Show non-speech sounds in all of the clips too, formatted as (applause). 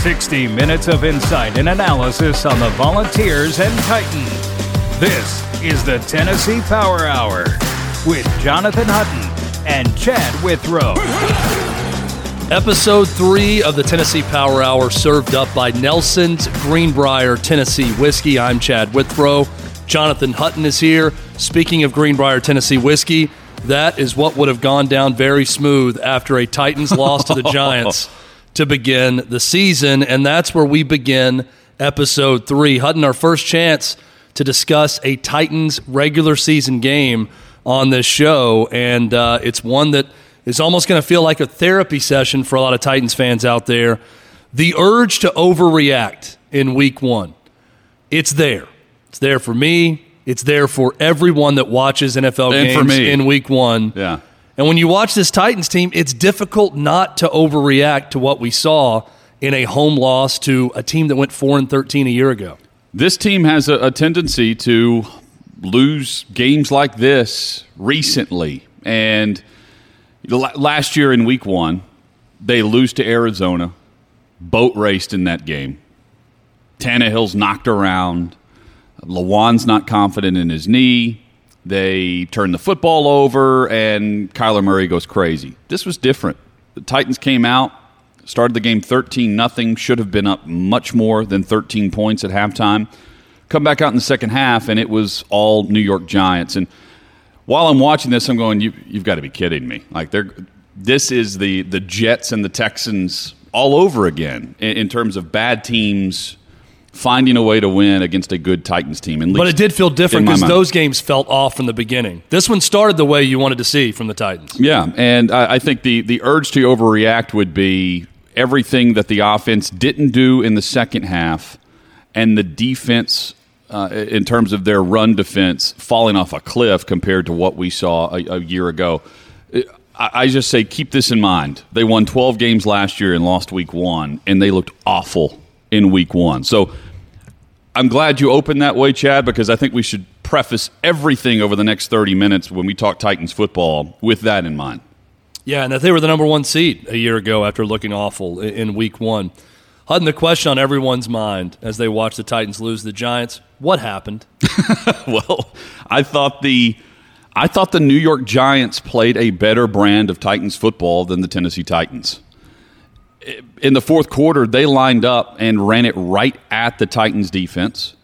60 minutes of insight and analysis on the Volunteers and Titans. This is the Tennessee Power Hour with Jonathan Hutton and Chad Withrow. Episode three of the Tennessee Power Hour served up by Nelson's Greenbrier Tennessee Whiskey. I'm Chad Withrow. Jonathan Hutton is here. Speaking of Greenbrier Tennessee Whiskey, that is what would have gone down very smooth after a Titans loss to the (laughs) Giants to begin the season. And that's where we begin episode three. Hutton, our first chance to discuss a Titans regular season game on this show. And uh, it's one that is almost going to feel like a therapy session for a lot of Titans fans out there. The urge to overreact in week one, it's there. It's there for me. It's there for everyone that watches NFL And games me. in week one. Yeah. And when you watch this Titans team, it's difficult not to overreact to what we saw in a home loss to a team that went 4 and 13 a year ago. This team has a, a tendency to lose games like this recently. And last year in week one, they lose to Arizona, boat raced in that game. Tannehill's knocked around. Lewan's not confident in his knee. They turn the football over, and Kyler Murray goes crazy. This was different. The Titans came out, started the game 13 nothing, should have been up much more than 13 points at halftime. Come back out in the second half, and it was all New York Giants. And while I'm watching this, I'm going, you, you've got to be kidding me. Like, they're, this is the, the Jets and the Texans all over again in, in terms of bad teams finding a way to win against a good Titans team. And But it did feel different because those games felt off from the beginning. This one started the way you wanted to see from the Titans. Yeah, and I, I think the the urge to overreact would be everything that the offense didn't do in the second half, and the defense. Uh, in terms of their run defense falling off a cliff compared to what we saw a, a year ago, I, I just say keep this in mind. They won 12 games last year and lost week one, and they looked awful in week one. So I'm glad you opened that way, Chad, because I think we should preface everything over the next 30 minutes when we talk Titans football with that in mind. Yeah, and that they were the number one seed a year ago after looking awful in week one. Hutton, the question on everyone's mind as they watch the Titans lose the Giants what happened? (laughs) well, I thought the I thought the New York Giants played a better brand of Titans football than the Tennessee Titans. In the fourth quarter, they lined up and ran it right at the Titans defense.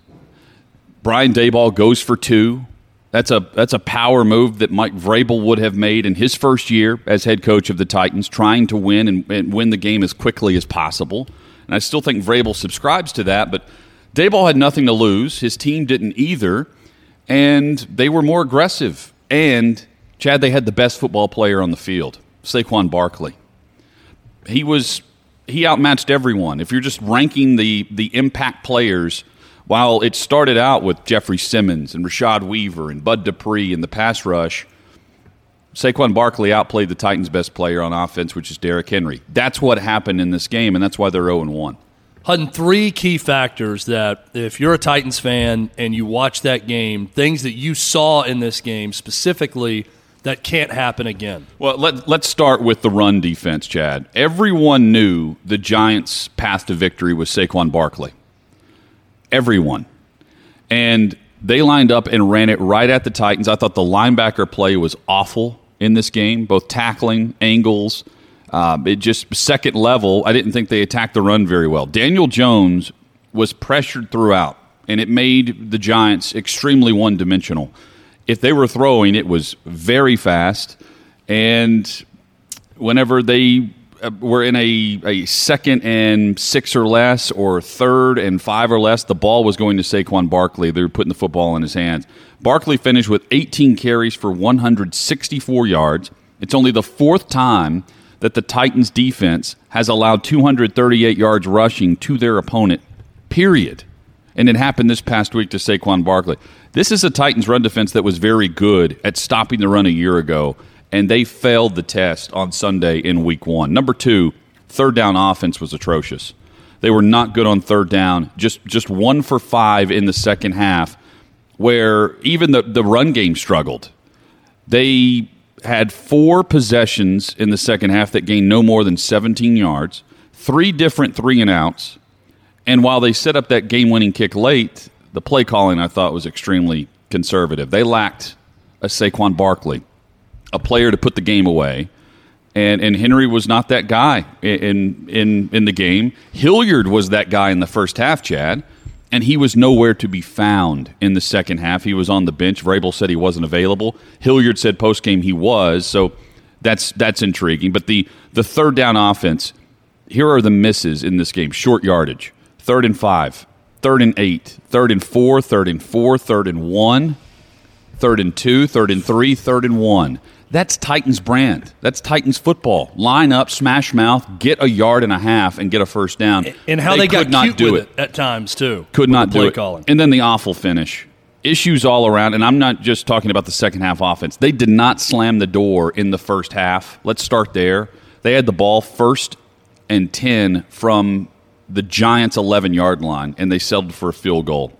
Brian Daboll goes for two. That's a that's a power move that Mike Vrabel would have made in his first year as head coach of the Titans, trying to win and, and win the game as quickly as possible. And I still think Vrabel subscribes to that, but Daboll had nothing to lose. His team didn't either, and they were more aggressive. And Chad, they had the best football player on the field, Saquon Barkley he was he outmatched everyone. If you're just ranking the the impact players, while it started out with Jeffrey Simmons and Rashad Weaver and Bud Dupree in the pass rush, Saquon Barkley outplayed the Titans' best player on offense, which is Derrick Henry. That's what happened in this game, and that's why they're 0 1. Hutton, three key factors that if you're a Titans fan and you watch that game, things that you saw in this game specifically that can't happen again. Well, let, let's start with the run defense, Chad. Everyone knew the Giants' path to victory was Saquon Barkley. Everyone. And they lined up and ran it right at the Titans. I thought the linebacker play was awful in this game, both tackling, angles. Um, it just second level. I didn't think they attacked the run very well. Daniel Jones was pressured throughout, and it made the Giants extremely one dimensional. If they were throwing, it was very fast, and whenever they uh, were in a, a second and six or less, or third and five or less, the ball was going to Saquon Barkley. They were putting the football in his hands. Barkley finished with 18 carries for 164 yards. It's only the fourth time that the Titans defense has allowed 238 yards rushing to their opponent, period. And it happened this past week to Saquon Barkley. This is a Titans run defense that was very good at stopping the run a year ago, and they failed the test on Sunday in week one. Number two, third down offense was atrocious. They were not good on third down, just, just one for five in the second half, where even the, the run game struggled. They had four possessions in the second half that gained no more than 17 yards. three different three and outs. And while they set up that game winning kick late, the play calling I thought was extremely conservative. They lacked a Saquon Barkley, a player to put the game away. And, and Henry was not that guy in, in, in the game. Hilliard was that guy in the first half, Chad, and he was nowhere to be found in the second half. He was on the bench. Vrabel said he wasn't available. Hilliard said post game he was. So that's that's intriguing. But the the third down offense, here are the misses in this game: short yardage, third and five, third and eight, third and four, third and four, third and one, third and two, third and three, third and one. That's Titans brand. That's Titans football. Line up, smash mouth, get a yard and a half, and get a first down. And how they, they got not do it. it. at times too. Could not do it. Calling. And then the awful finish. Issues all around, and I'm not just talking about the second half offense. They did not slam the door in the first half. Let's start there. They had the ball first and ten from the Giants' 11 yard line, and they settled for a field goal.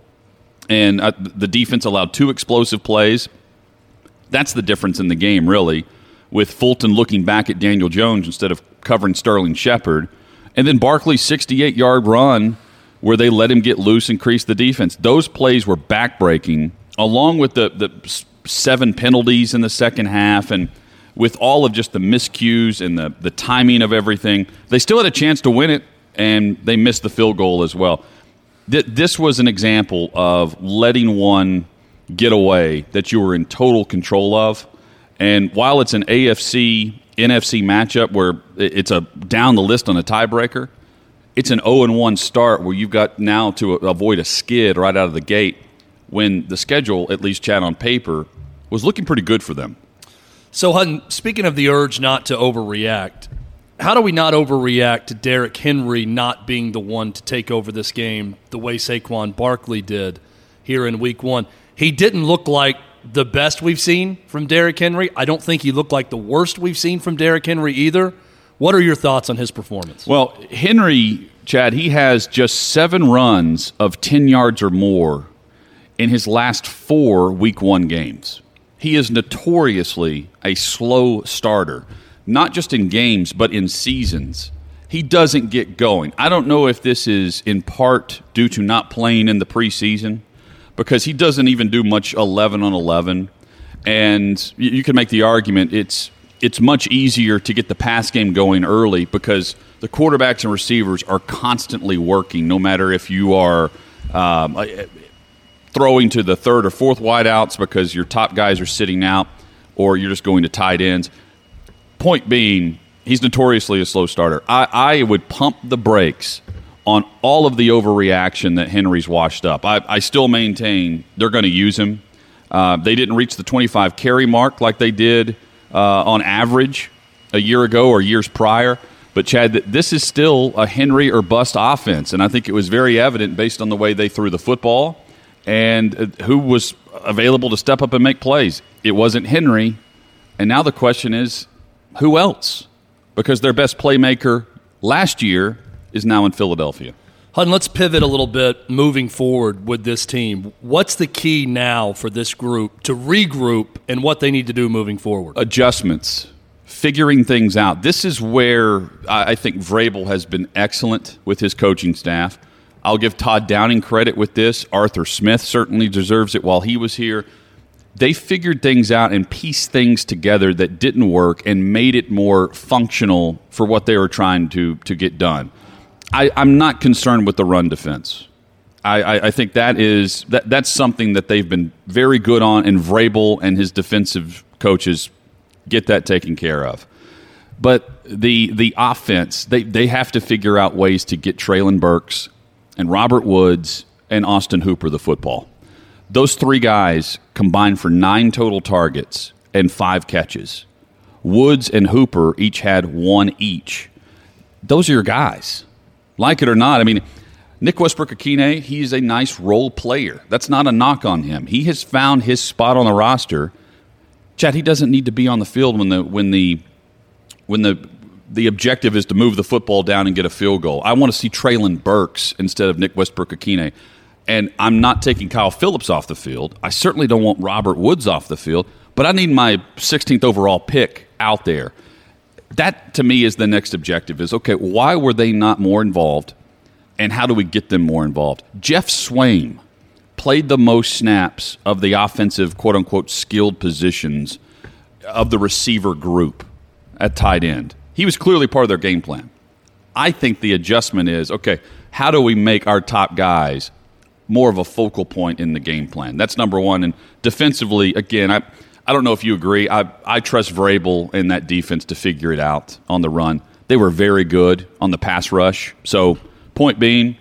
And uh, the defense allowed two explosive plays that's the difference in the game, really, with Fulton looking back at Daniel Jones instead of covering Sterling Shepard. And then Barkley's 68 yard run where they let him get loose, increase the defense. Those plays were backbreaking, along with the, the seven penalties in the second half and with all of just the miscues and the, the timing of everything. They still had a chance to win it, and they missed the field goal as well. This was an example of letting one get away that you were in total control of. And while it's an AFC NFC matchup where it's a down the list on a tiebreaker, it's an 0 1 start where you've got now to avoid a skid right out of the gate when the schedule, at least Chad on paper, was looking pretty good for them. So, Hutton, speaking of the urge not to overreact, how do we not overreact to Derrick Henry not being the one to take over this game the way Saquon Barkley did here in week one? He didn't look like the best we've seen from Derrick Henry. I don't think he looked like the worst we've seen from Derrick Henry either. What are your thoughts on his performance? Well, Henry, Chad, he has just seven runs of 10 yards or more in his last four week one games. He is notoriously a slow starter, not just in games, but in seasons. He doesn't get going. I don't know if this is in part due to not playing in the preseason because he doesn't even do much 11 on 11. And you can make the argument it's it's much easier to get the pass game going early because the quarterbacks and receivers are constantly working, no matter if you are um, uh, throwing to the third or fourth wideouts because your top guys are sitting out, or you're just going to tight ends. Point being, he's notoriously a slow starter. I, I would pump the brakes on all of the overreaction that Henry's washed up. I, I still maintain they're going to use him. Uh, they didn't reach the 25 carry mark like they did uh, on average a year ago or years prior. But Chad, this is still a Henry or bust offense, and I think it was very evident based on the way they threw the football and uh, who was available to step up and make plays. It wasn't Henry, and now the question is, who else? Because their best playmaker last year is now in Philadelphia. Hutton, let's pivot a little bit moving forward with this team. What's the key now for this group to regroup and what they need to do moving forward? Adjustments, figuring things out. This is where I think Vrabel has been excellent with his coaching staff. I'll give Todd Downing credit with this. Arthur Smith certainly deserves it while he was here. They figured things out and pieced things together that didn't work and made it more functional for what they were trying to, to get done. I, am not concerned with the run defense. I, I, I, think that is that that's something that they've been very good on, and Vrabel and his defensive coaches get that taken care of. But the the offense, they, they have to figure out ways to get Treylon Burks and Robert Woods and Austin Hooper the football. Those three guys combined for nine total targets and five catches. Woods and Hooper each had one each. Those are your guys like it or not. I mean, Nick Westbrook-Ikhine, he's a nice role player. That's not a knock on him. He has found his spot on the roster. Chad, he doesn't need to be on the field when the when the when the the objective is to move the football down and get a field goal. I want to see Treylon Burks instead of Nick Westbrook-Ikhine. And I'm not taking Kyle Philips off the field. I certainly don't want Robert Woods off the field, but I need my 16th overall pick out there that to me is the next objective is okay, why were they not more involved? And how do we get them more involved? Geoff Swaim played the most snaps of the offensive, quote unquote, skilled positions of the receiver group at tight end. He was clearly part of their game plan. I think the adjustment is okay, how do we make our top guys more of a focal point in the game plan? That's number one. And defensively, again, I, I don't know if you agree. I, I trust Vrabel in that defense to figure it out on the run. They were very good on the pass rush. So, point being,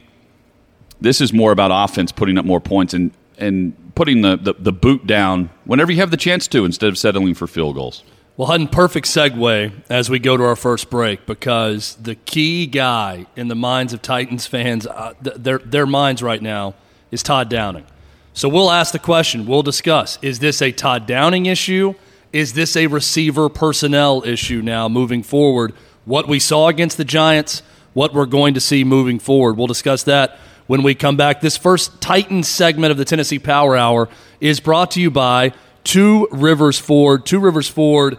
this is more about offense putting up more points and, and putting the, the, the boot down whenever you have the chance to instead of settling for field goals. Well, Hutton, perfect segue as we go to our first break because the key guy in the minds of Titans fans, uh, th- their, their minds right now, is Todd Downing. So we'll ask the question, we'll discuss is this a Todd Downing issue? Is this a receiver personnel issue now moving forward? What we saw against the Giants, what we're going to see moving forward. We'll discuss that when we come back. This first Titans segment of the Tennessee Power Hour is brought to you by Two Rivers Ford. Two Rivers Ford,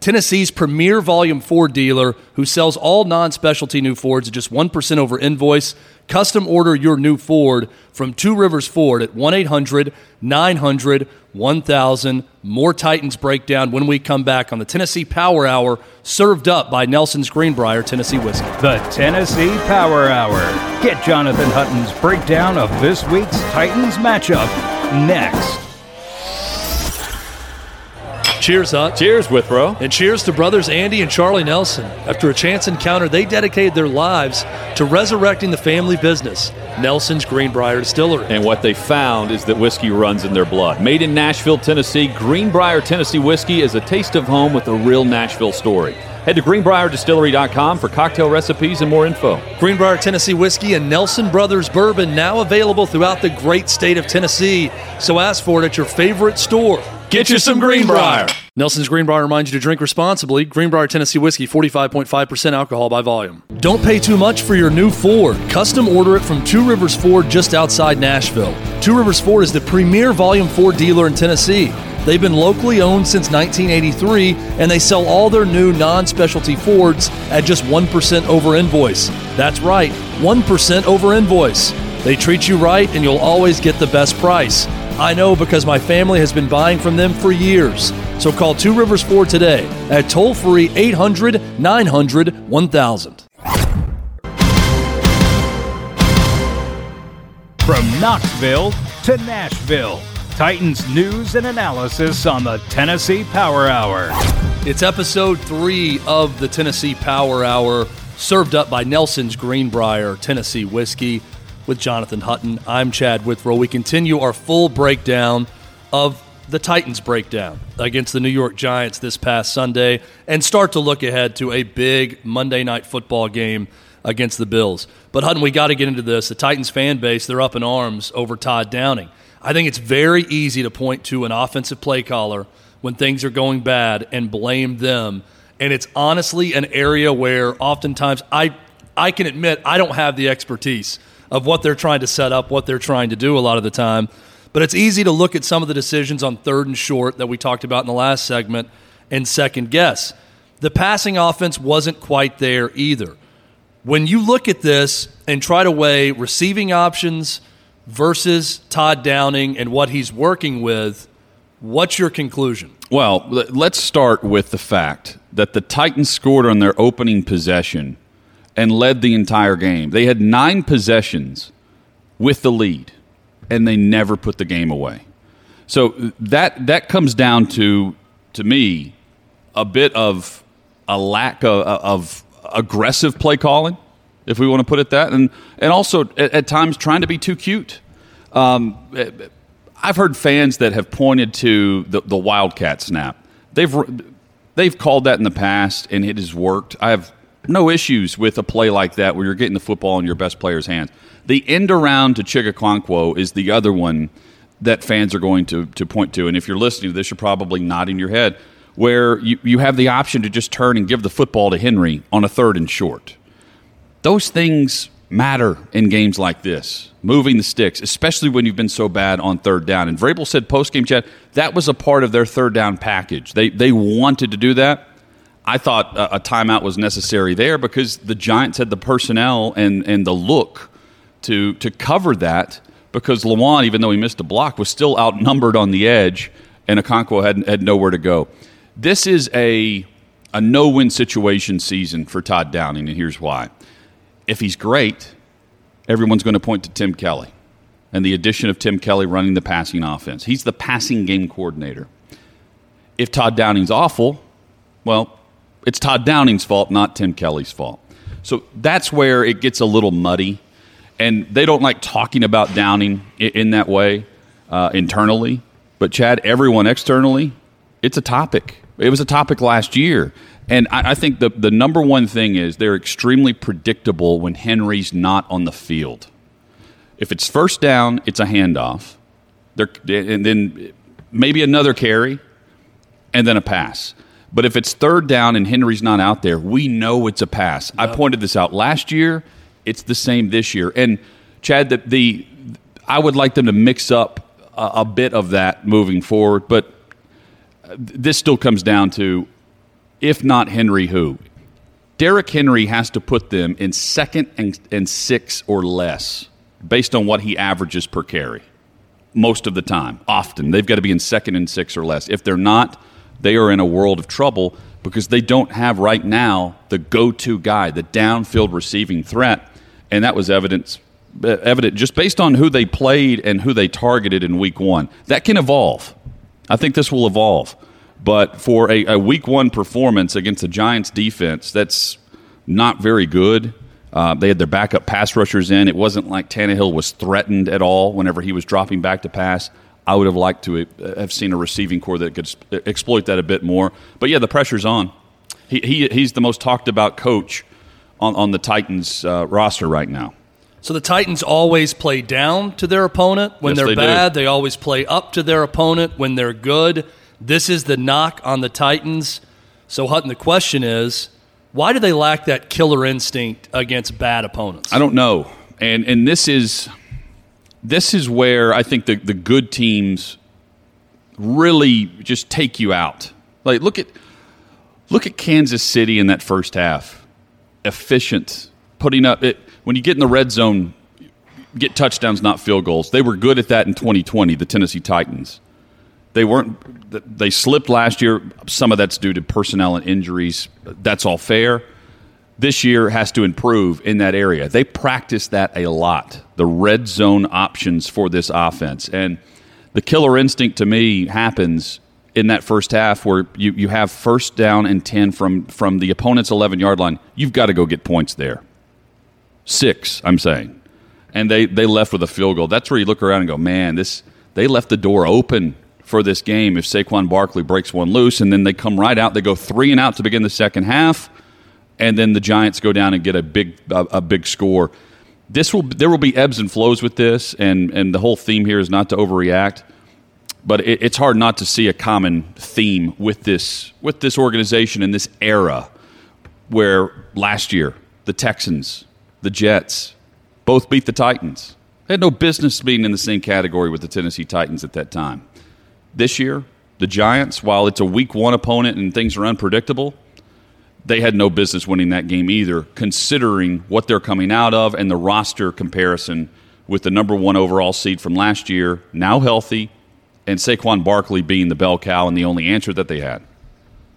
Tennessee's premier volume Ford dealer who sells all non specialty new Fords at just 1% over invoice. Custom order your new Ford from Two Rivers Ford at 1 800 900 1000. More Titans breakdown when we come back on the Tennessee Power Hour, served up by Nelson's Greenbrier Tennessee Whiskey. The Tennessee Power Hour. Get Jonathan Hutton's breakdown of this week's Titans matchup next. Cheers, Hut. Cheers, Withrow. And cheers to brothers Andy and Charlie Nelson. After a chance encounter, they dedicated their lives to resurrecting the family business, Nelson's Greenbrier Distillery. And what they found is that whiskey runs in their blood. Made in Nashville, Tennessee, Greenbrier Tennessee whiskey is a taste of home with a real Nashville story. Head to greenbrierdistillery.com for cocktail recipes and more info. Greenbrier Tennessee Whiskey and Nelson Brothers Bourbon now available throughout the great state of Tennessee. So ask for it at your favorite store. Get you some Greenbrier. Nelson's Greenbrier reminds you to drink responsibly. Greenbrier Tennessee Whiskey, 45.5% alcohol by volume. Don't pay too much for your new Ford. Custom order it from Two Rivers Ford just outside Nashville. Two Rivers Ford is the premier volume Ford dealer in Tennessee. They've been locally owned since 1983, and they sell all their new non specialty Fords at just 1% over invoice. That's right, 1% over invoice. They treat you right, and you'll always get the best price. I know because my family has been buying from them for years. So call Two Rivers Ford today at toll free 800 900 1000. From Knoxville to Nashville, Titans news and analysis on the Tennessee Power Hour. It's episode three of the Tennessee Power Hour, served up by Nelson's Greenbrier Tennessee Whiskey with Jonathan Hutton. I'm Chad Withrow. We continue our full breakdown of the Titans breakdown against the New York Giants this past Sunday and start to look ahead to a big Monday night football game against the Bills. But Hutton, we got to get into this. The Titans fan base, they're up in arms over Todd Downing. I think it's very easy to point to an offensive play caller when things are going bad and blame them. And it's honestly an area where oftentimes I I can admit I don't have the expertise of what they're trying to set up, what they're trying to do a lot of the time. But it's easy to look at some of the decisions on third and short that we talked about in the last segment and second guess. The passing offense wasn't quite there either. When you look at this and try to weigh receiving options versus Todd Downing and what he's working with, what's your conclusion? Well, let's start with the fact that the Titans scored on their opening possession and led the entire game. They had nine possessions with the lead, and they never put the game away. So that that comes down to to me a bit of a lack of, of aggressive play calling, if we want to put it that, and and also at, at times trying to be too cute. Um, I've heard fans that have pointed to the, the wildcat snap. They've they've called that in the past, and it has worked. I have no issues with a play like that where you're getting the football in your best player's hands. The end around to Chigga is the other one that fans are going to, to point to. And if you're listening to this, you're probably nodding your head, where you, you have the option to just turn and give the football to Henry on a third and short. Those things matter in games like this, moving the sticks, especially when you've been so bad on third down. And Vrabel said post game Chad that was a part of their third down package. They, they wanted to do that. I thought a, a timeout was necessary there because the Giants had the personnel and, and the look to to cover that because Lewan, even though he missed a block, was still outnumbered on the edge, and Okonkwo had had nowhere to go. This is a a no win situation season for Todd Downing, and here's why. If he's great, everyone's going to point to Tim Kelly and the addition of Tim Kelly running the passing offense. He's the passing game coordinator. If Todd Downing's awful, well, it's Todd Downing's fault, not Tim Kelly's fault. So that's where it gets a little muddy. And they don't like talking about Downing in, that way uh, internally. But, Chad, everyone externally, it's a topic. It was a topic last year. And I, I think the, the number one thing is they're extremely predictable when Henry's not on the field. If it's first down, it's a handoff. They're, and then maybe another carry, and then a pass. But if it's third down and Henry's not out there, we know it's a pass. Yep. I pointed this out last year. It's the same this year. And Chad, the, the I would like them to mix up a, a bit of that moving forward. But uh, this still comes down to if not Henry, who? Derrick Henry has to put them in second and, and six or less based on what he averages per carry most of the time. Often. They've got to be in second and six or less. If they're not, they are in a world of trouble because they don't have right now the go-to guy, the downfield receiving threat, and that was evidence evident just based on who they played and who they targeted in week 1. That can evolve. I think this will evolve. But for a, a week 1 performance against the Giants defense that's not very good, uh, they had their backup pass rushers in. It wasn't like Tannehill was threatened at all whenever he was dropping back to pass. I would have liked to have seen a receiving corps that could exploit that a bit more. But yeah, the pressure's on. He, he he's the most talked about coach on, on the Titans uh, roster right now. So the Titans always play down to their opponent when yes, they're they bad. Do. They always play up to their opponent when they're good. This is the knock on the Titans. So Hutton, the question is, why do they lack that killer instinct against bad opponents? I don't know. And and this is this is where I think the, the good teams really just take you out. Like look at look at Kansas City in that first half. Efficient, putting up it when you get in the red zone, get touchdowns, not field goals. They were good at that in 2020, the Tennessee Titans. They weren't they slipped last year. Some of that's due to personnel and injuries. That's all fair this year has to improve in that area. They practice that a lot, the red zone options for this offense. And the killer instinct to me happens in that first half where you, you have first down and 10 from, from the opponent's 11 yard line. You've got to go get points there. Six, I'm saying. And they, they left with a field goal. That's where you look around and go, man, this they left the door open for this game if Saquon Barkley breaks one loose, and then they come right out. They go three and out to begin the second half and then the Giants go down and get a big a, a big score. This will there will be ebbs and flows with this, and and the whole theme here is not to overreact. But it, it's hard not to see a common theme with this with this organization in this era, where last year the Texans, the Jets, both beat the Titans. They had no business being in the same category with the Tennessee Titans at that time. This year, the Giants, while it's a week one opponent and things are unpredictable, they had no business winning that game either, considering what they're coming out of and the roster comparison with the number one overall seed from last year, now healthy, and Saquon Barkley being the bell cow and the only answer that they had.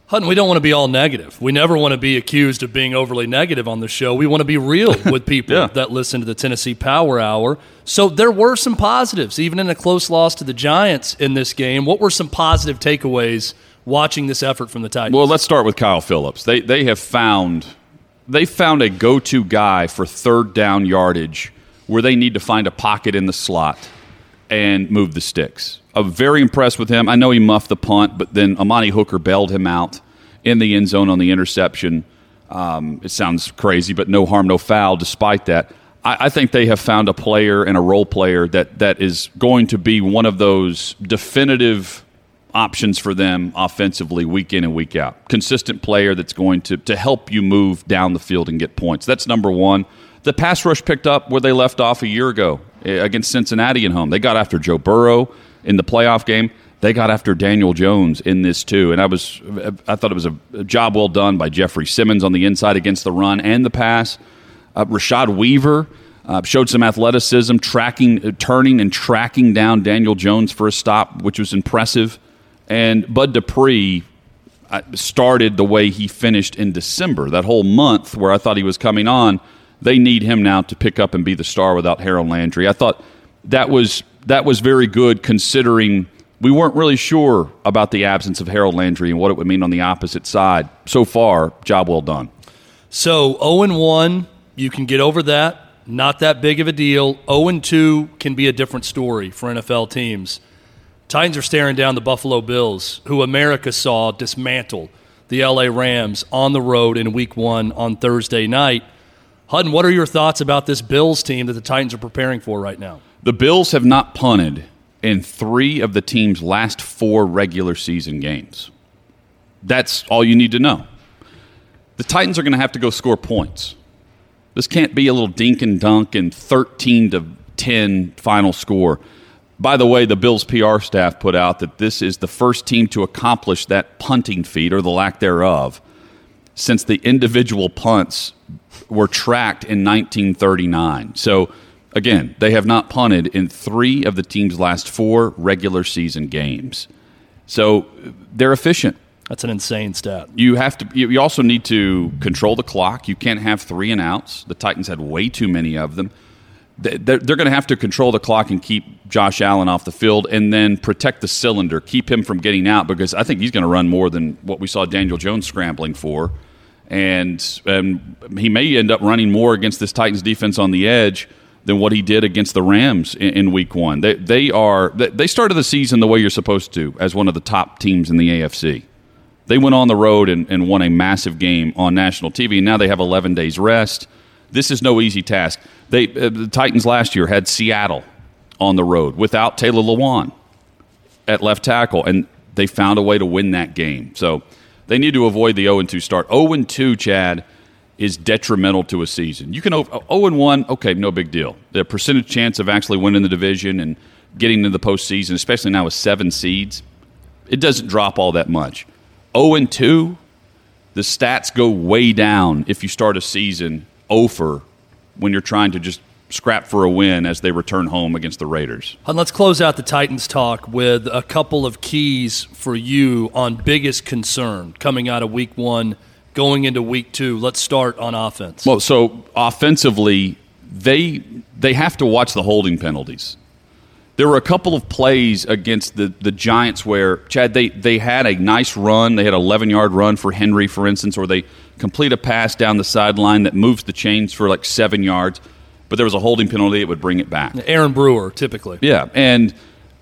Hutton, we don't want to be all negative. We never want to be accused of being overly negative on the show. We want to be real (laughs) with people yeah. that listen to the Tennessee Power Hour. So there were some positives, even in a close loss to the Giants in this game. What were some positive takeaways watching this effort from the Titans? Well, let's start with Kyle Philips. They they have found they found a go-to guy for third down yardage where they need to find a pocket in the slot and move the sticks. I'm very impressed with him. I know he muffed the punt, but then Amani Hooker bailed him out in the end zone on the interception. Um, it sounds crazy, but no harm, no foul. Despite that, I, I, think they have found a player and a role player that that is going to be one of those definitive options for them offensively week in and week out. Consistent player that's going to, to help you move down the field and get points. That's number one. The pass rush picked up where they left off a year ago eh, against Cincinnati at home. They got after Joe Burrow in the playoff game. they got after Daniel Jones in this too, and I was I thought it was a job well done by Jeffrey Simmons on the inside against the run and the pass. Uh, Rashad Weaver uh, showed some athleticism, tracking, uh, turning, and tracking down Daniel Jones for a stop, which was impressive. And Bud Dupree uh, started the way he finished in December. That whole month where I thought he was coming on, they need him now to pick up and be the star without Harold Landry. I thought that was that was very good considering we weren't really sure about the absence of Harold Landry and what it would mean on the opposite side. So far, job well done. So 0 1, you can get over that. Not that big of a deal. 0 2 can be a different story for NFL teams. Titans are staring down the Buffalo Bills, who America saw dismantle the LA Rams on the road in week one on Thursday night. Hutton, what are your thoughts about this Bills team that the Titans are preparing for right now? The Bills have not punted in three of the team's last four regular season games. That's all you need to know. The Titans are going to have to go score points. This can't be a little dink and dunk and 13 to 10 final score. By the way, the Bills PR staff put out that this is the first team to accomplish that punting feat or the lack thereof since the individual punts were tracked in 1939. So Again, they have not punted in three of the team's last four regular season games. So they're efficient. That's an insane stat. You have to. You also need to control the clock. You can't have three and outs. The Titans had way too many of them. They're, going to have to control the clock and keep Josh Allen off the field, and then protect the cylinder, keep him from getting out because I think he's going to run more than what we saw Daniel Jones scrambling for, and um, he may end up running more against this Titans defense on the edge than what he did against the Rams in, in, Week One. They they are they started the season the way you're supposed to, as one of the top teams in the AFC. They went on the road and, and won a massive game on national TV, and now they have 11 days rest. This is no easy task. They uh, the Titans last year had Seattle on the road without Taylor Lewan at left tackle, and they found a way to win that game. So they need to avoid the 0 2 start. 0 2, Chad is detrimental to a season. You can 0 1, okay, no big deal. The percentage chance of actually winning the division and getting into the postseason, especially now with seven seeds, it doesn't drop all that much. 0 2, the stats go way down if you start a season over when you're trying to just scrap for a win as they return home against the Raiders. And let's close out the Titans talk with a couple of keys for you on biggest concern coming out of week one going into week two. Let's start on offense. Well, so offensively, they they have to watch the holding penalties. There were a couple of plays against the, the Giants where Chad they, they had a nice run. They had an 11 yard run for Henry, for instance, or they complete a pass down the sideline that moves the chains for like seven yards. But there was a holding penalty that would bring it back. Aaron Brewer, typically. Yeah, and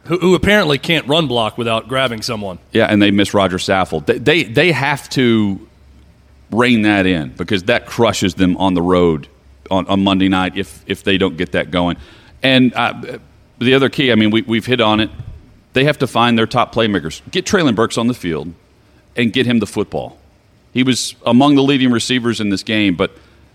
who, who, apparently can't run block without grabbing someone. Yeah, and they miss Roger Saffold. They, they, they have to rein that in because that crushes them on the road on, on Monday night if if they don't get that going. And uh, the other key, I mean, we, we've hit on it. They have to find their top playmakers. Get Treylon Burks on the field and get him the football. He was among the leading receivers in this game, but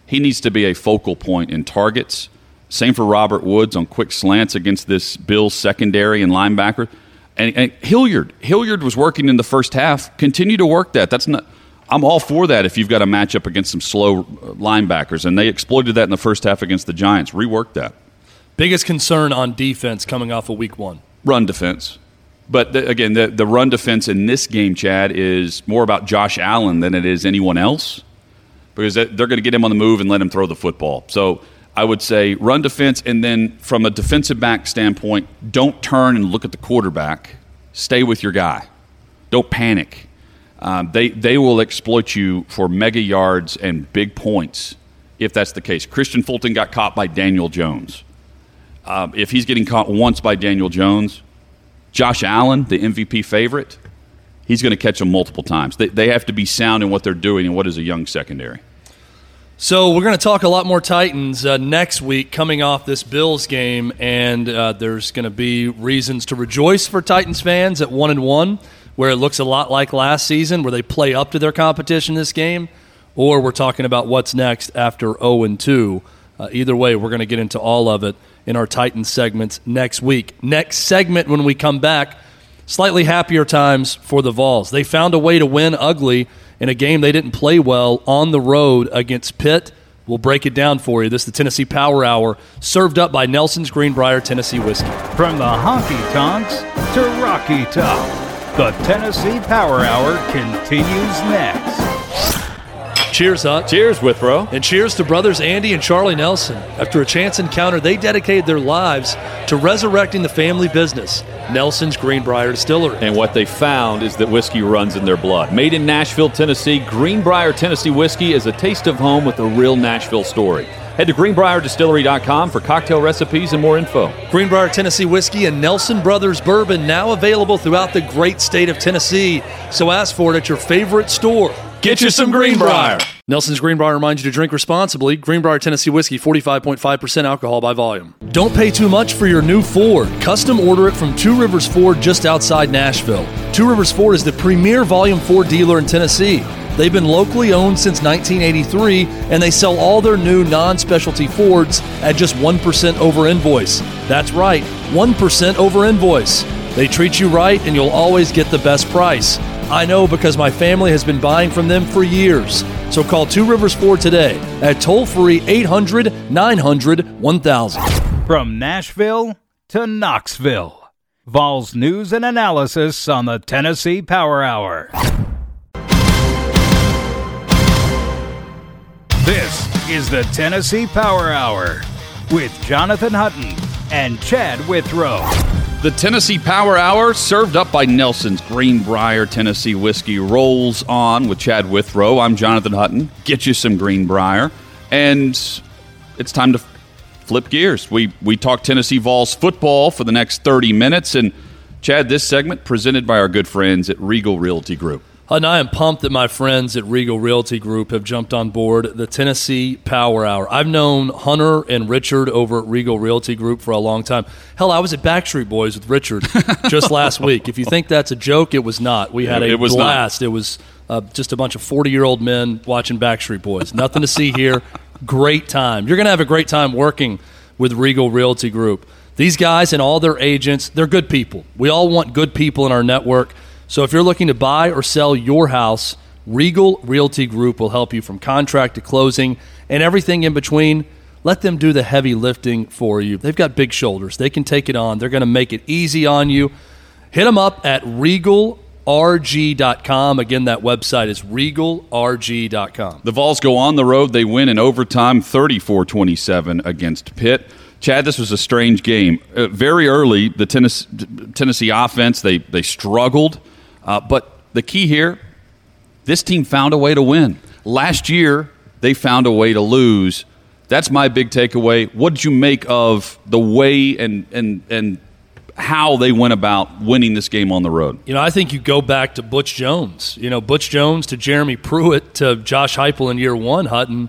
he needs to be a focal point in targets. Same for Robert Woods on quick slants against this Bills secondary and linebacker. And, and Hilliard, Hilliard was working in the first half. Continue to work that. That's not I'm all for that if you've got a matchup against some slow uh, linebackers, and they exploited that in the first half against the Giants. Rework that. Biggest concern on defense coming off of week one? Run defense. But the, again, the, the run defense in this game, Chad, is more about Josh Allen than it is anyone else because they're going to get him on the move and let him throw the football. So I would say run defense, and then from a defensive back standpoint, don't turn and look at the quarterback. Stay with your guy. Don't panic um, they they will exploit you for mega yards and big points if that's the case. Kristian Fulton got caught by Daniel Jones. Um, if he's getting caught once by Daniel Jones, Josh Allen, the MVP favorite, he's going to catch them multiple times. They, they have to be sound in what they're doing and what is a young secondary. So we're going to talk a lot more Titans uh, next week, coming off this Bills game, and uh, there's going to be reasons to rejoice for Titans fans at one and one where it looks a lot like last season, where they play up to their competition this game, or we're talking about what's next after 0 and 2. Uh, either way, we're going to get into all of it in our Titans segments next week. Next segment, when we come back, slightly happier times for the Vols. They found a way to win ugly in a game they didn't play well on the road against Pitt. We'll break it down for you. This is the Tennessee Power Hour, served up by Nelson's Greenbrier Tennessee Whiskey. From the honky tonks to Rocky Top, the Tennessee Power Hour continues next. Cheers, Hut. Cheers, Withrow. And cheers to brothers Andy and Charlie Nelson. After a chance encounter, they dedicated their lives to resurrecting the family business, Nelson's Greenbrier Distillery. And what they found is that whiskey runs in their blood. Made in Nashville, Tennessee, Greenbrier Tennessee whiskey is a taste of home with a real Nashville story. Head to greenbrierdistillery.com for cocktail recipes and more info. Greenbrier Tennessee Whiskey and Nelson Brothers Bourbon now available throughout the great state of Tennessee. So ask for it at your favorite store. Get you some Greenbrier. Nelson's Greenbrier reminds you to drink responsibly. Greenbrier Tennessee Whiskey, 45.5% alcohol by volume. Don't pay too much for your new Ford. Custom order it from Two Rivers Ford just outside Nashville. Two Rivers Ford is the premier volume Ford dealer in Tennessee. They've been locally owned since 1983, and they sell all their new non specialty Fords at just 1% over invoice. That's right, 1% over invoice. They treat you right, and you'll always get the best price. I know because my family has been buying from them for years. So call Two Rivers Ford today at toll free 800 900 1000. From Nashville to Knoxville, Vols news and analysis on the Tennessee Power Hour. This is the Tennessee Power Hour with Jonathan Hutton and Chad Withrow. The Tennessee Power Hour, served up by Nelson's Greenbrier Tennessee Whiskey, rolls on with Chad Withrow. I'm Jonathan Hutton. Get you some Greenbrier. And it's time to flip gears. We, we talk Tennessee Vols football for the next 30 minutes. And Chad, this segment presented by our good friends at Regal Realty Group. And I am pumped that my friends at Regal Realty Group have jumped on board the Tennessee Power Hour. I've known Hunter and Richard over at Regal Realty Group for a long time. Hell, I was at Backstreet Boys with Richard (laughs) just last week. If you think that's a joke, it was not. We had a It was not. blast. It was uh, just a bunch of 40 year old men watching Backstreet Boys. Nothing to see here. Great time. You're going to have a great time working with Regal Realty Group. These guys and all their agents, they're good people. We all want good people in our network. So if you're looking to buy or sell your house, Regal Realty Group will help you from contract to closing and everything in between. Let them do the heavy lifting for you. They've got big shoulders. They can take it on. They're going to make it easy on you. Hit them up at regalrg.com. Again, that website is regalrg.com. The Vols go on the road. They win in overtime 34 27 against Pitt. Chad, this was a strange game. Uh, very early, the Tennessee, Tennessee offense, they, they struggled. Uh, but the key here, this team found a way to win. Last year, they found a way to lose. That's my big takeaway. What did you make of the way and, and, and how they went about winning this game on the road? You know, I think you go back to Butch Jones. You know, Butch Jones to Jeremy Pruitt to Josh Heupel in year one, Hutton.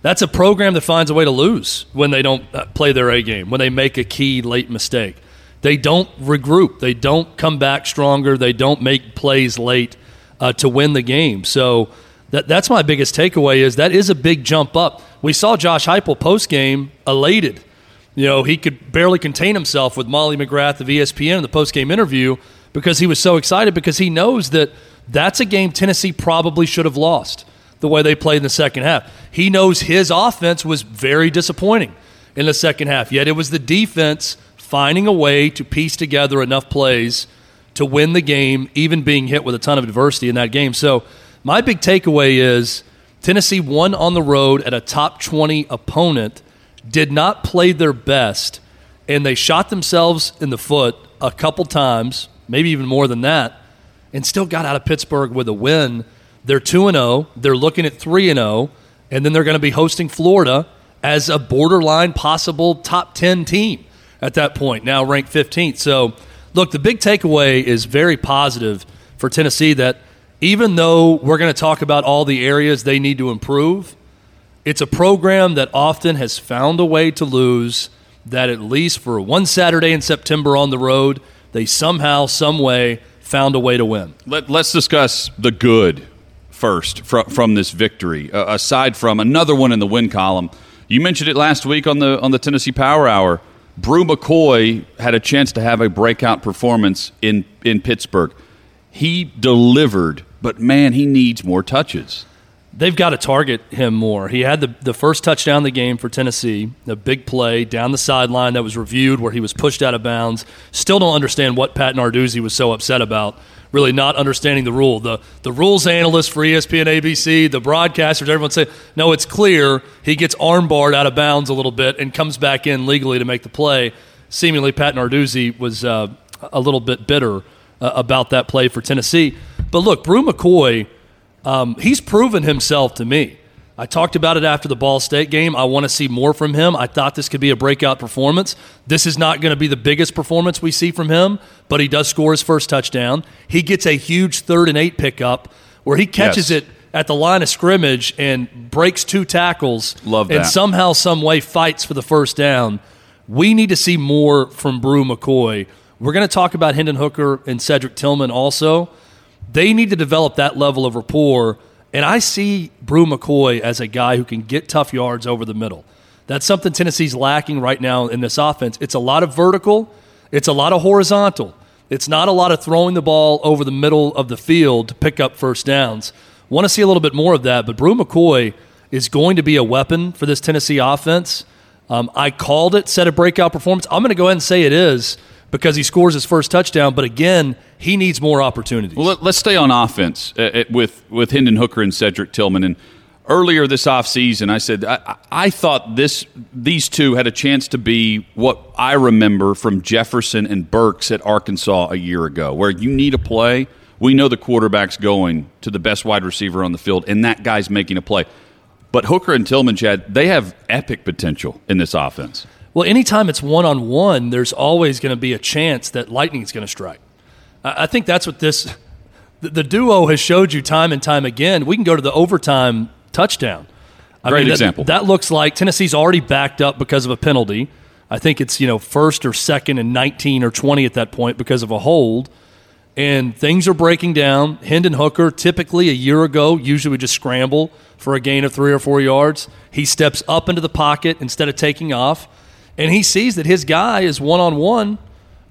That's a program that finds a way to lose when they don't uh, play their A game, when they make a key late mistake. They don't regroup. They don't come back stronger. They don't make plays late uh, to win the game. So that, that's my biggest takeaway is that is a big jump up. We saw Josh Heupel post game elated. You know, he could barely contain himself with Molly McGrath of ESPN in the post game interview because he was so excited because he knows that that's a game Tennessee probably should have lost the way they played in the second half. He knows his offense was very disappointing in the second half, yet it was the defense finding a way to piece together enough plays to win the game, even being hit with a ton of adversity in that game. So, my big takeaway is Tennessee won on the road at a top 20 opponent, did not play their best, and they shot themselves in the foot a couple times, maybe even more than that, and still got out of Pittsburgh with a win. They're 2 0, they're looking at 3 0, and then they're going to be hosting Florida as a borderline possible top 10 team at that point, now ranked 15th. So, look, the big takeaway is very positive for Tennessee that even though we're going to talk about all the areas they need to improve, it's a program that often has found a way to lose that at least for one Saturday in September on the road, they somehow, some way found a way to win. Let, us discuss the good first from, from this victory. Uh, aside from another one in the win column, you mentioned it last week on the on the Tennessee Power Hour. Bru McCoy had a chance to have a breakout performance in, in Pittsburgh. He delivered, but man, he needs more touches. They've got to target him more. He had the, the first touchdown of the game for Tennessee, a big play down the sideline that was reviewed where he was pushed out of bounds. Still don't understand what Pat Narduzzi was so upset about, really not understanding the rule. The, the rules analysts for ESPN ABC, the broadcasters, everyone say, no, it's clear. He gets armbarred out of bounds a little bit and comes back in legally to make the play. Seemingly, Pat Narduzzi was uh, a little bit bitter uh, about that play for Tennessee. But look, Bru McCoy – um, he's proven himself to me. I talked about it after the Ball State game. I want to see more from him. I thought this could be a breakout performance. This is not going to be the biggest performance we see from him, but he does score his first touchdown. He gets a huge third and eight pickup where he catches yes. it at the line of scrimmage and breaks two tackles. Love that. And somehow, some way, fights for the first down. We need to see more from Bru McCoy. We're going to talk about Hendon Hooker and Cedric Tillman also. They need to develop that level of rapport. And I see Bru McCoy as a guy who can get tough yards over the middle. That's something Tennessee's lacking right now in this offense. It's a lot of vertical, it's a lot of horizontal. It's not a lot of throwing the ball over the middle of the field to pick up first downs. Want to see a little bit more of that, but Bru McCoy is going to be a weapon for this Tennessee offense. Um, I called it, set a breakout performance. I'm going to go ahead and say it is because he scores his first touchdown. But again, he needs more opportunities. Well, let, us stay on offense uh, with with Hendon Hooker and Cedric Tillman. And earlier this offseason, I said I, I thought this these two had a chance to be what I remember from Jefferson and Burks at Arkansas a year ago, where you need a play. We know the quarterback's going to the best wide receiver on the field, and that guy's making a play. But Hooker and Tillman, Chad, they have epic potential in this offense. Well, anytime it's one on one, there's always going to be a chance that lightning is going to strike. I think that's what this the, the, duo has showed you time and time again. We can go to the overtime touchdown. I Great mean, example. That, that looks like Tennessee's already backed up because of a penalty. I think it's you know first or second and 19 or 20 at that point because of a hold. And things are breaking down. Hendon Hooker, typically a year ago, usually would just scramble for a gain of three or four yards. He steps up into the pocket instead of taking off and he sees that his guy is one on one,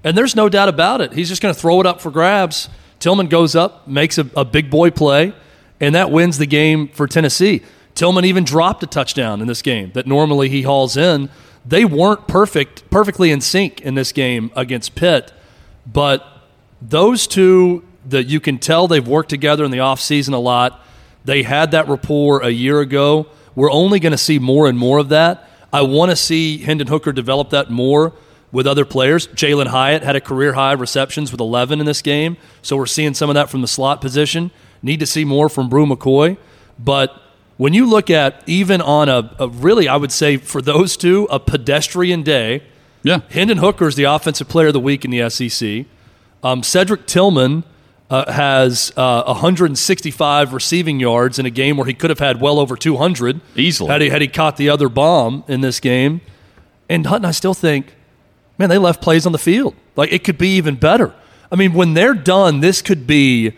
and there's no doubt about it. He's just going to throw it up for grabs. Tillman goes up, makes a, a big boy play, and that wins the game for Tennessee. Tillman even dropped a touchdown in this game that normally he hauls in. They weren't perfect, perfectly in sync in this game against Pitt, but those two that you can tell they've worked together in the offseason a lot. They had that rapport a year ago. We're only going to see more and more of that. I want to see Hendon Hooker develop that more with other players. Jalin Hyatt had a career high receptions with 11 in this game, so we're seeing some of that from the slot position. Need to see more from Bru McCoy. But when you look at even on a, a really, I would say for those two, a pedestrian day, yeah. Hendon Hooker is the offensive player of the week in the SEC. Um, Cedric Tillman – uh, has uh, 165 receiving yards in a game where he could have had well over 200 easily had he had he caught the other bomb in this game. And Hutton, I still think, man, they left plays on the field. Like it could be even better. I mean, when they're done, this could be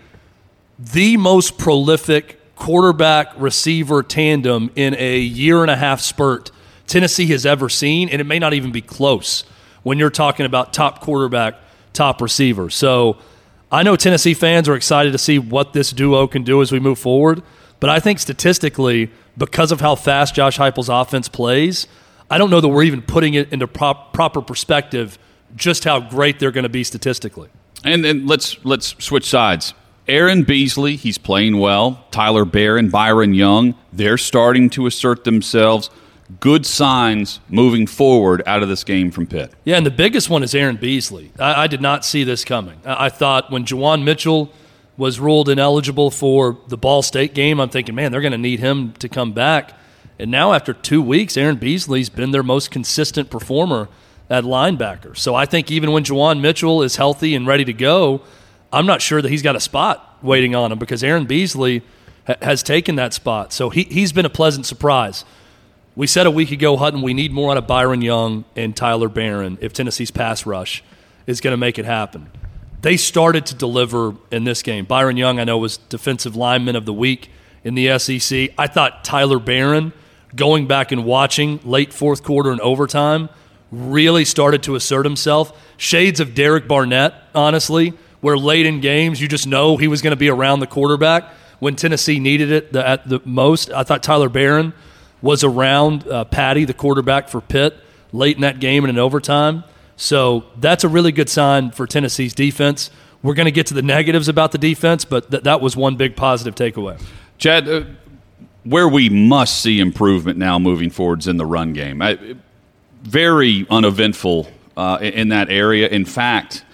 the most prolific quarterback receiver tandem in a year and a half spurt Tennessee has ever seen, and it may not even be close when you're talking about top quarterback, top receiver. So I know Tennessee fans are excited to see what this duo can do as we move forward, but I think statistically, because of how fast Josh Heupel's offense plays, I don't know that we're even putting it into prop, proper perspective just how great they're going to be statistically. And then let's let's switch sides. Aaron Beasley, he's playing well. Tyler Baron, Byron Young, they're starting to assert themselves good signs moving forward out of this game from Pitt. Yeah, and the biggest one is Aaron Beasley. I, I did not see this coming. I, I thought when Juwan Mitchell was ruled ineligible for the Ball State game, I'm thinking, man, they're going to need him to come back. And now, after two weeks, Aaron Beasley's been their most consistent performer at linebacker. So I think even when Juwan Mitchell is healthy and ready to go, I'm not sure that he's got a spot waiting on him because Aaron Beasley ha- has taken that spot. So he, he's been a pleasant surprise. We said a week ago, Hutton, we need more out of Byron Young and Tyler Baron if Tennessee's pass rush is going to make it happen. They started to deliver in this game. Byron Young, I know, was defensive lineman of the week in the SEC. I thought Tyler Baron, going back and watching late fourth quarter and overtime, really started to assert himself. Shades of Derek Barnett, honestly, where late in games you just know he was going to be around the quarterback when Tennessee needed it the, at the most. I thought Tyler Baron was around uh, Patti, the quarterback for Pitt, late in that game and in overtime. So that's a really good sign for Tennessee's defense. We're going to get to the negatives about the defense, but th- that was one big positive takeaway. Chad, uh, where we must see improvement now moving forwards in the run game. I, very uneventful uh, in that area. In fact,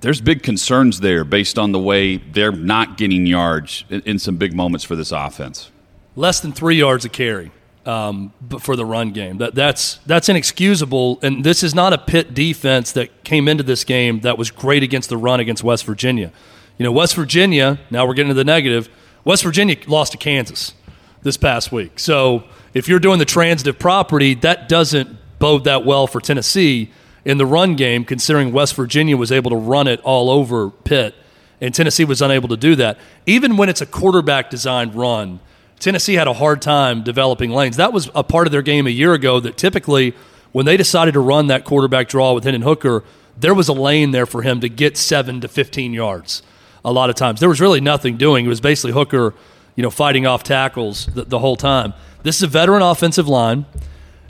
there's big concerns there based on the way they're not getting yards in, in some big moments for this offense. Less than three yards a carry um, for the run game. That, that's that's inexcusable. And this is not a Pitt defense that came into this game that was great against the run against West Virginia. You know, West Virginia. Now we're getting to the negative. West Virginia lost to Kansas this past week. So if you're doing the transitive property, that doesn't bode that well for Tennessee in the run game, considering West Virginia was able to run it all over Pitt, and Tennessee was unable to do that. Even when it's a quarterback designed run, Tennessee had a hard time developing lanes. That was a part of their game a year ago that typically, when they decided to run that quarterback draw with Hendon Hooker, there was a lane there for him to get seven to 15 yards a lot of times. There was really nothing doing. It was basically Hooker, you know, fighting off tackles the, the whole time. This is a veteran offensive line.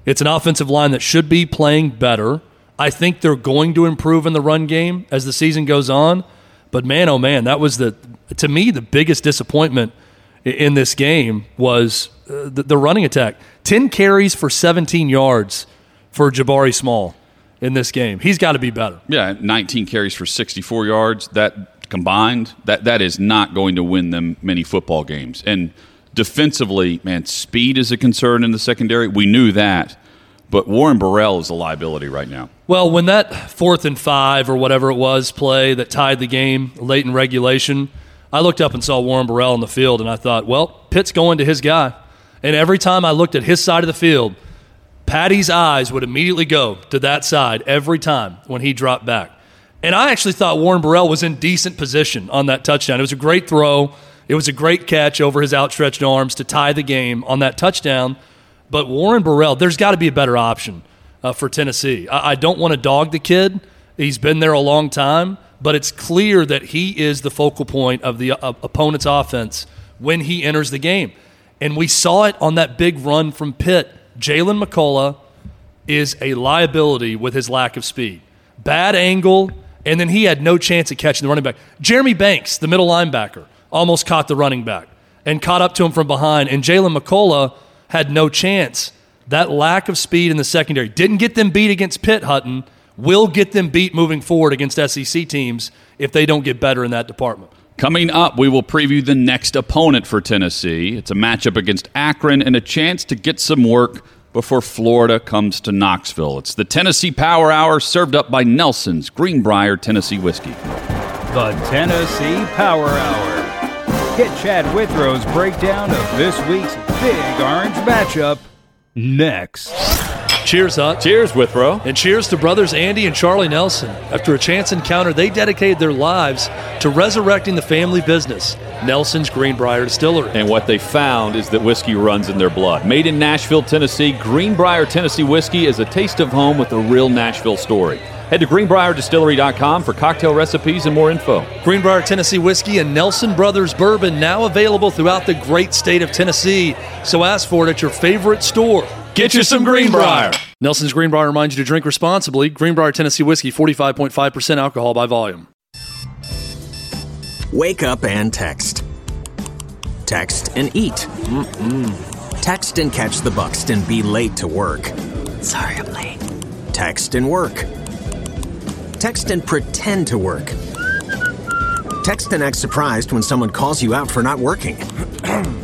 It's an offensive line that should be playing better. I think they're going to improve in the run game as the season goes on. But man, oh man, that was the to me the biggest disappointment in this game was uh, the, the, running attack. Ten carries for 17 yards for Jabari Small in this game. He's got to be better. Yeah, 19 carries for 64 yards. That combined, that that is not going to win them many football games. And defensively, man, speed is a concern in the secondary. We knew that. But Warren Burrell is a liability right now. Well, when that fourth and five or whatever it was play that tied the game late in regulation, I looked up and saw Warren Burrell in the field, and I thought, well, Pitt's going to his guy. And every time I looked at his side of the field, Patti's eyes would immediately go to that side every time when he dropped back. And I actually thought Warren Burrell was in decent position on that touchdown. It was a great throw. It was a great catch over his outstretched arms to tie the game on that touchdown. But Warren Burrell, there's got to be a better option uh, for Tennessee. I, I don't want to dog the kid. He's been there a long time, but it's clear that he is the focal point of the uh, opponent's offense when he enters the game. And we saw it on that big run from Pitt. Jaylen McCollough is a liability with his lack of speed. Bad angle, and then he had no chance at catching the running back. Jeremy Banks, the middle linebacker, almost caught the running back and caught up to him from behind. And Jaylen McCollough had no chance. That lack of speed in the secondary didn't get them beat against Pitt Hutton, will get them beat moving forward against SEC teams if they don't get better in that department. Coming up, we will preview the next opponent for Tennessee. It's a matchup against Akron and a chance to get some work before Florida comes to Knoxville. It's the Tennessee Power Hour served up by Nelson's Greenbrier Tennessee Whiskey. The Tennessee Power Hour. Get Chad Withrow's breakdown of this week's big orange matchup next. Cheers, Hut. Cheers, Withrow. And cheers to brothers Andy and Charlie Nelson. After a chance encounter, they dedicated their lives to resurrecting the family business, Nelson's Greenbrier Distillery. And what they found is that whiskey runs in their blood. Made in Nashville, Tennessee, Greenbrier Tennessee whiskey is a taste of home with a real Nashville story. Head to greenbrierdistillery.com for cocktail recipes and more info. Greenbrier Tennessee Whiskey and Nelson Brothers Bourbon now available throughout the great state of Tennessee. So ask for it at your favorite store. Get you some Greenbrier. Nelson's Greenbrier reminds you to drink responsibly. Greenbrier Tennessee Whiskey, 45.5% alcohol by volume. Wake up and text. Text and eat. Mm-mm. Text and catch the Buxton be late to work. Sorry, I'm late. Text and work Text and pretend to work. Text and act surprised when someone calls you out for not working. (clears throat)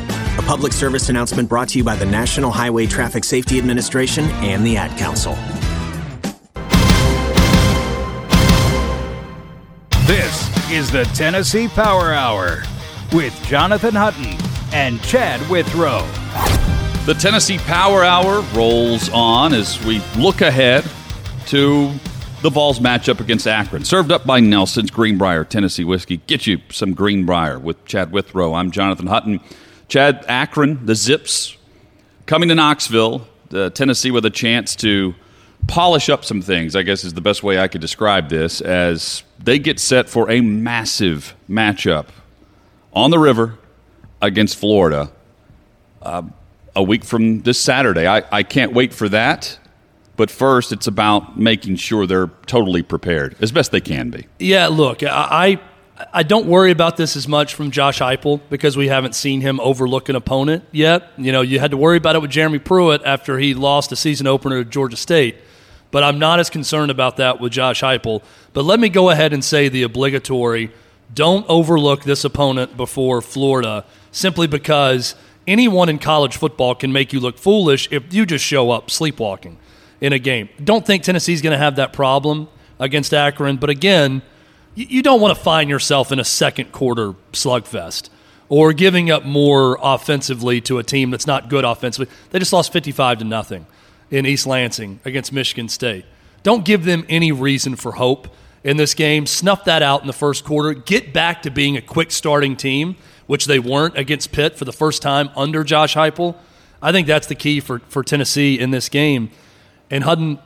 A public service announcement brought to you by the National Highway Traffic Safety Administration and the Ad Council. This is the Tennessee Power Hour with Jonathan Hutton and Chad Withrow. The Tennessee Power Hour rolls on as we look ahead to the Vols matchup against Akron. Served up by Nelson's Greenbrier Tennessee Whiskey. Get you some Greenbrier with Chad Withrow. I'm Jonathan Hutton. Chad Akron, the Zips, coming to Knoxville, uh, Tennessee, with a chance to polish up some things, I guess is the best way I could describe this, as they get set for a massive matchup on the river against Florida uh, a week from this Saturday. I, I can't wait for that. But first, it's about making sure they're totally prepared as best they can be. Yeah, look, I I don't worry about this as much from Josh Heupel because we haven't seen him overlook an opponent yet. You know, you had to worry about it with Jeremy Pruitt after he lost a season opener to Georgia State. But I'm not as concerned about that with Josh Heupel. But let me go ahead and say the obligatory don't overlook this opponent before Florida simply because anyone in college football can make you look foolish if you just show up sleepwalking in a game. Don't think Tennessee's going to have that problem against Akron, but again, you don't want to find yourself in a second quarter slugfest or giving up more offensively to a team that's not good offensively. They just lost 55 to nothing in East Lansing against Michigan State. Don't give them any reason for hope in this game. Snuff that out in the first quarter. Get back to being a quick starting team, which they weren't against Pitt for the first time under Josh Heupel. I think that's the key for, for Tennessee in this game. And Hutton,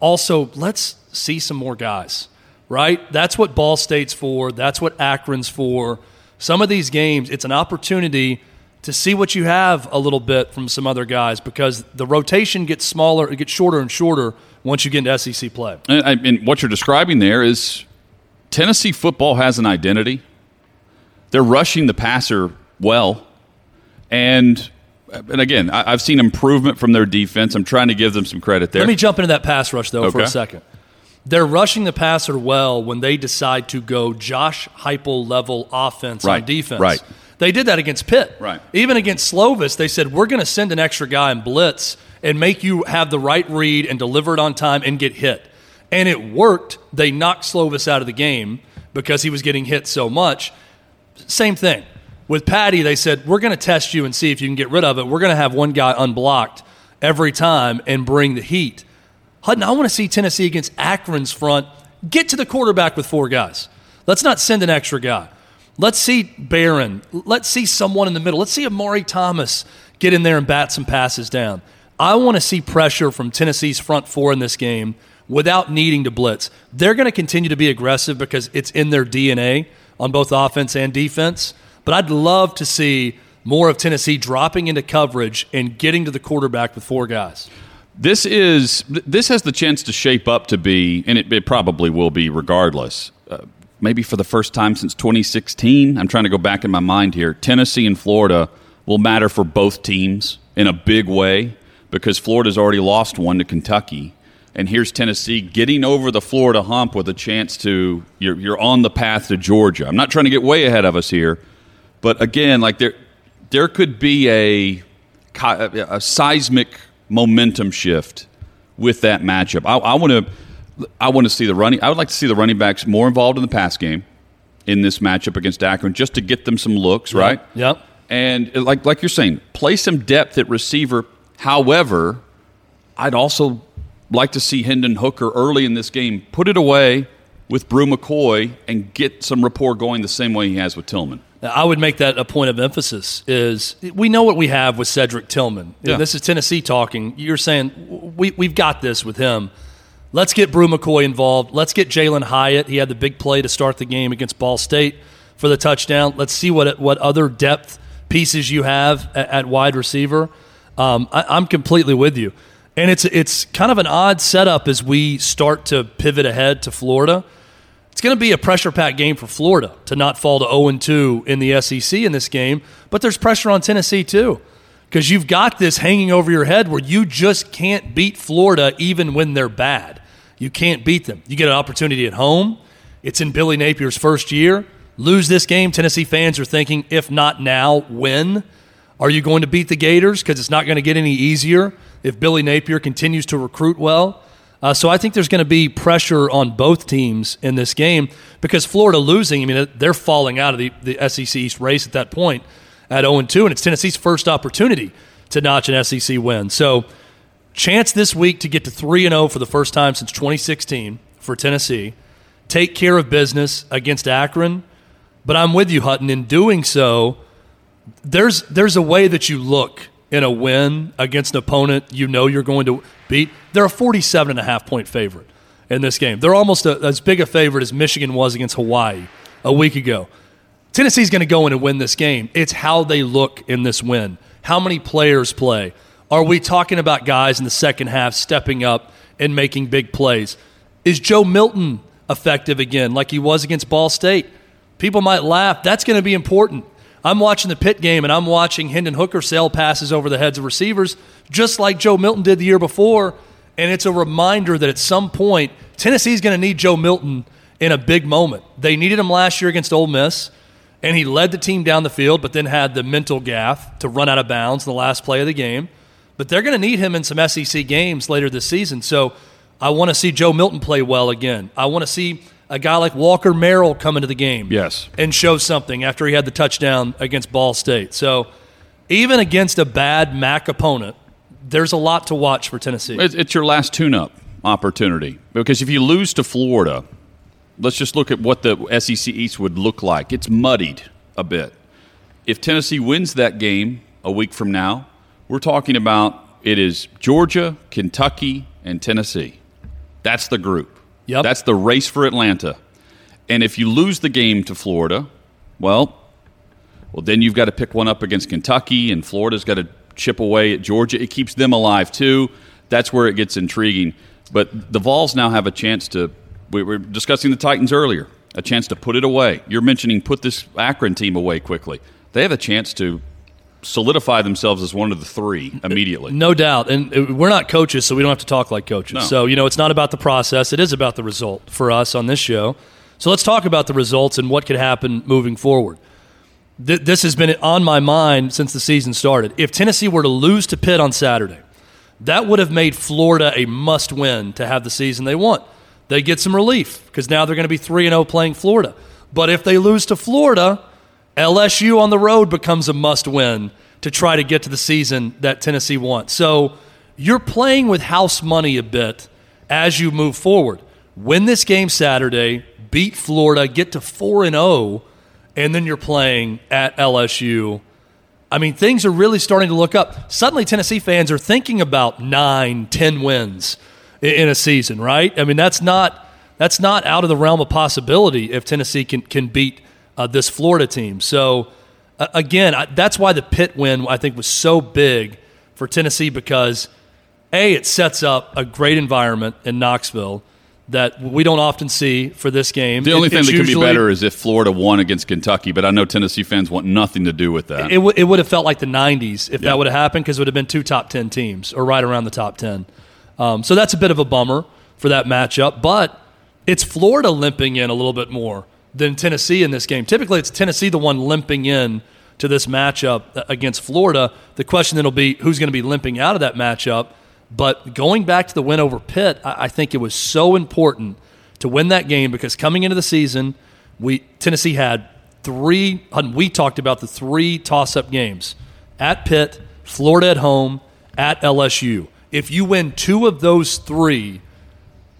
also, let's see some more guys, right? That's what Ball State's for. That's what Akron's for. Some of these games, it's an opportunity to see what you have a little bit from some other guys because the rotation gets smaller, it gets shorter and shorter once you get into SEC play. And, and what you're describing there is Tennessee football has an identity. They're rushing the passer well. And and again, I, have seen improvement from their defense. I'm trying to give them some credit there. Let me jump into that pass rush though okay. for a second. They're rushing the passer well when they decide to go Josh Heupel level offense right. on defense. Right. They did that against Pitt. Right. Even against Slovis, they said we're going to send an extra guy and blitz and make you have the right read and deliver it on time and get hit. And it worked. They knocked Slovis out of the game because he was getting hit so much. Same thing. With Patti, they said, We're going to test you and see if you can get rid of it. We're going to have one guy unblocked every time and bring the heat. Hutton, I want to see Tennessee against Akron's front get to the quarterback with four guys. Let's not send an extra guy. Let's see Baron. Let's see someone in the middle. Let's see Omari Thomas get in there and bat some passes down. I want to see pressure from Tennessee's front four in this game without needing to blitz. They're going to continue to be aggressive because it's in their DNA on both offense and defense. But I'd love to see more of Tennessee dropping into coverage and getting to the quarterback with four guys. This is this has the chance to shape up to be, and it, it probably will be regardless. Uh, maybe for the first time since 2016. I'm trying to go back in my mind here. Tennessee and Florida will matter for both teams in a big way because Florida's already lost one to Kentucky. And here's Tennessee getting over the Florida hump with a chance to you're, you're on the path to Georgia. I'm not trying to get way ahead of us here, but again, like there, there could be a, a seismic momentum shift with that matchup. I, I want to, I want to see the running. I would like to see the running backs more involved in the pass game in this matchup against Akron, just to get them some looks, yep. right? Yep. And uh, like like you're saying, play some depth at receiver. However, I'd also like to see Hendon Hooker early in this game put it away with Bru McCoy and get some rapport going the same way he has with Tillman. I would make that a point of emphasis. Is we know what we have with Cedric Tillman. Yeah. This is Tennessee talking. You're saying we we've got this with him. Let's get Bru McCoy involved. Let's get Jalin Hyatt. He had the big play to start the game against Ball State for the touchdown. Let's see what what other depth pieces you have at, at wide receiver. Um, I, I'm completely with you, and it's it's kind of an odd setup as we start to pivot ahead to Florida it's going to be a pressure packed game for Florida to not fall to 0 2 in the SEC in this game, but there's pressure on Tennessee too. Because you've got this hanging over your head where you just can't beat Florida even when they're bad. You can't beat them. You get an opportunity at home. It's in Billy Napier's first year. Lose this game, Tennessee fans are thinking, if not now, when? Are you going to beat the Gators? Because it's not going to get any easier if Billy Napier continues to recruit well. Uh, so I think there's going to be pressure on both teams in this game because Florida losing, I mean, they're falling out of the, the SEC East race at that point at 0 2, and it's Tennessee's first opportunity to notch an SEC win. So, chance this week to get to 3 0 for the first time since 2016 for Tennessee. Take care of business against Akron. But I'm with you, Hutton. In doing so, there's, there's a way that you look in a win against an opponent you know you're going to beat. They're a 47 and a half point favorite in this game. They're almost a, as big a favorite as Michigan was against Hawaii a week ago. Tennessee's going to go in and win this game. It's how they look in this win. How many players play? Are we talking about guys in the second half stepping up and making big plays? Is Joe Milton effective again, like he was against Ball State? People might laugh. That's going to be important. I'm watching the Pitt game and I'm watching Hendon Hooker sail passes over the heads of receivers, just like Joe Milton did the year before. And it's a reminder that at some point, Tennessee's going to need Joe Milton in a big moment. They needed him last year against Ole Miss, and he led the team down the field, but then had the mental gaff to run out of bounds in the last play of the game. But they're going to need him in some SEC games later this season. So I want to see Joe Milton play well again. I want to see a guy like Walker Merrill come into the game Yes. and show something after he had the touchdown against Ball State. So even against a bad MAC opponent, there's a lot to watch for Tennessee. It's, it's your last tune-up opportunity because if you lose to Florida, let's just look at what the SEC East would look like. It's muddied a bit. If Tennessee wins that game a week from now, we're talking about it is Georgia, Kentucky, and Tennessee. That's the group. Yep. That's the race for Atlanta. And if you lose the game to Florida, well, well, then you've got to pick one up against Kentucky, and Florida's got to chip away at Georgia. It keeps them alive too. That's where it gets intriguing. But the Vols now have a chance to. We were discussing the Titans earlier. A chance to put it away. You're mentioning put this Akron team away quickly. They have a chance to solidify themselves as one of the three immediately. No doubt. And uh, we're not coaches, so we don't have to talk like coaches. No. So, you know, it's not about the process, it is about the result for us on this show. So let's talk about the results and what could happen moving forward. Th- this has been on my mind since the season started. If Tennessee were to lose to Pitt on Saturday, that would have made Florida a must win to have the season they want. They get some relief because now they're going to be 3 0 playing Florida. But if they lose to Florida, LSU on the road becomes a must win to try to get to the season that Tennessee wants. So you're playing with house money a bit as you move forward. Win this game Saturday, beat Florida, get to 4 and 0, and then you're playing at LSU. I mean, things are really starting to look up. Suddenly, Tennessee fans are thinking about nine, ten wins in a season, right? I mean, that's not that's not out of the realm of possibility if Tennessee can can beat uh, this Florida team. So, uh, again, I, that's why the Pitt win I think was so big for Tennessee because a it sets up a great environment in Knoxville that we don't often see for this game. The only It- thing that could be better is if Florida won against Kentucky, but I know Tennessee fans want nothing to do with that. it, w- it would have felt like the 90s if Yeah. that would have happened because it would have been two top 10 teams or right around the top 10. Um, so that's a bit of a bummer for that matchup, but it's Florida limping in a little bit more than Tennessee in this game. Typically, it's Tennessee the one limping in to this matchup against Florida. The question then will be who's going to be limping out of that matchup. But going back to the win over Pitt, I, think it was so important to win that game because coming into the season, we Tennessee had three. We talked about the three toss-up games at Pitt, Florida at home, at LSU. If you win two of those three,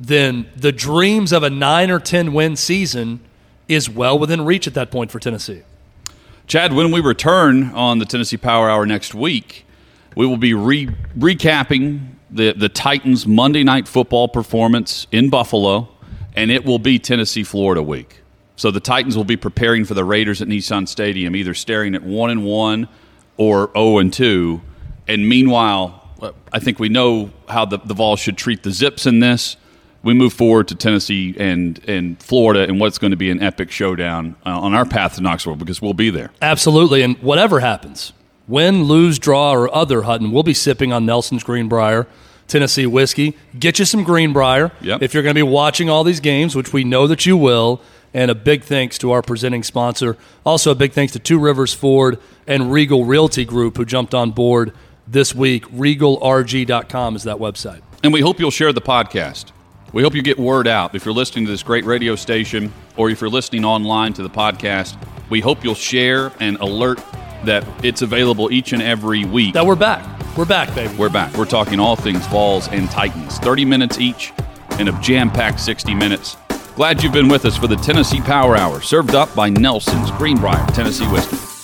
then the dreams of a nine or ten win season is well within reach at that point for Tennessee. Chad, when we return on the Tennessee Power Hour next week, we will be re- recapping the, the Titans' Monday night football performance in Buffalo, and it will be Tennessee Florida week. So the Titans will be preparing for the Raiders at Nissan Stadium, either staring at one and one or zero and two. And meanwhile, uh, I think we know how the, the Vols should treat the Zips in this. We move forward to Tennessee and, and Florida and what's going to be an epic showdown uh, on our path to Knoxville because we'll be there. Absolutely. And whatever happens, win, lose, draw, or other, Hutton, we'll be sipping on Nelson's Greenbrier Tennessee whiskey. Get you some Greenbrier Yep. if you're going to be watching all these games, which we know that you will. And a big thanks to our presenting sponsor. Also, a big thanks to Two Rivers Ford and Regal Realty Group who jumped on board this week. RegalRG.com is that website. And we hope you'll share the podcast. We hope you get word out. If you're listening to this great radio station or if you're listening online to the podcast, we hope you'll share and alert that it's available each and every week. That we're back. We're back, baby. We're back. We're talking all things Vols and Titans. 30 minutes each in a jam packed 60 minutes. Glad you've been with us for the Tennessee Power Hour, served up by Nelson's Greenbrier Tennessee Whiskey.